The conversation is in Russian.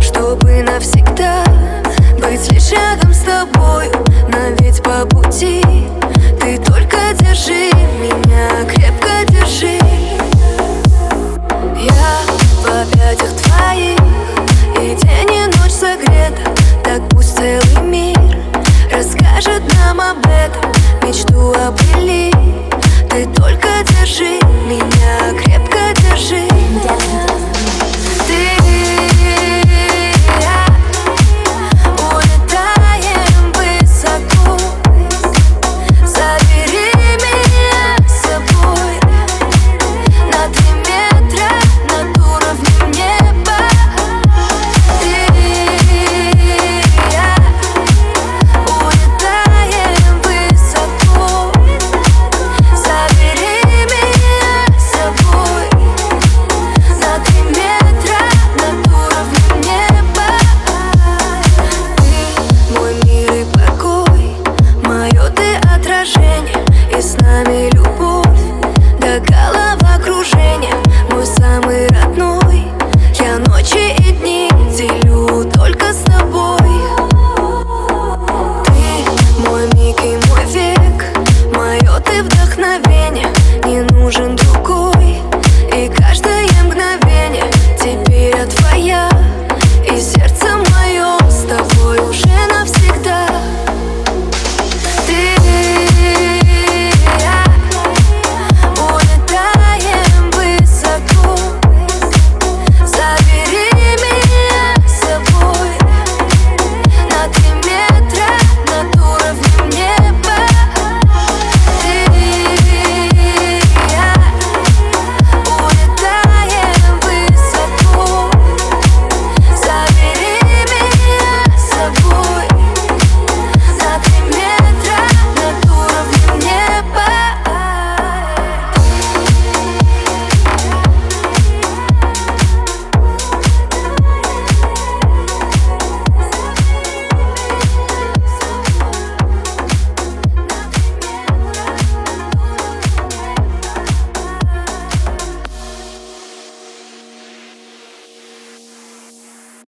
Чтобы навсегда быть лишь рядом с тобой. Но ведь по пути ты только держи меня, крепко держи. Я в объятиях твоих и день и ночь согрета Так пусть целый мир расскажет нам об этом. Мечту обрели, ты только держи меня крепко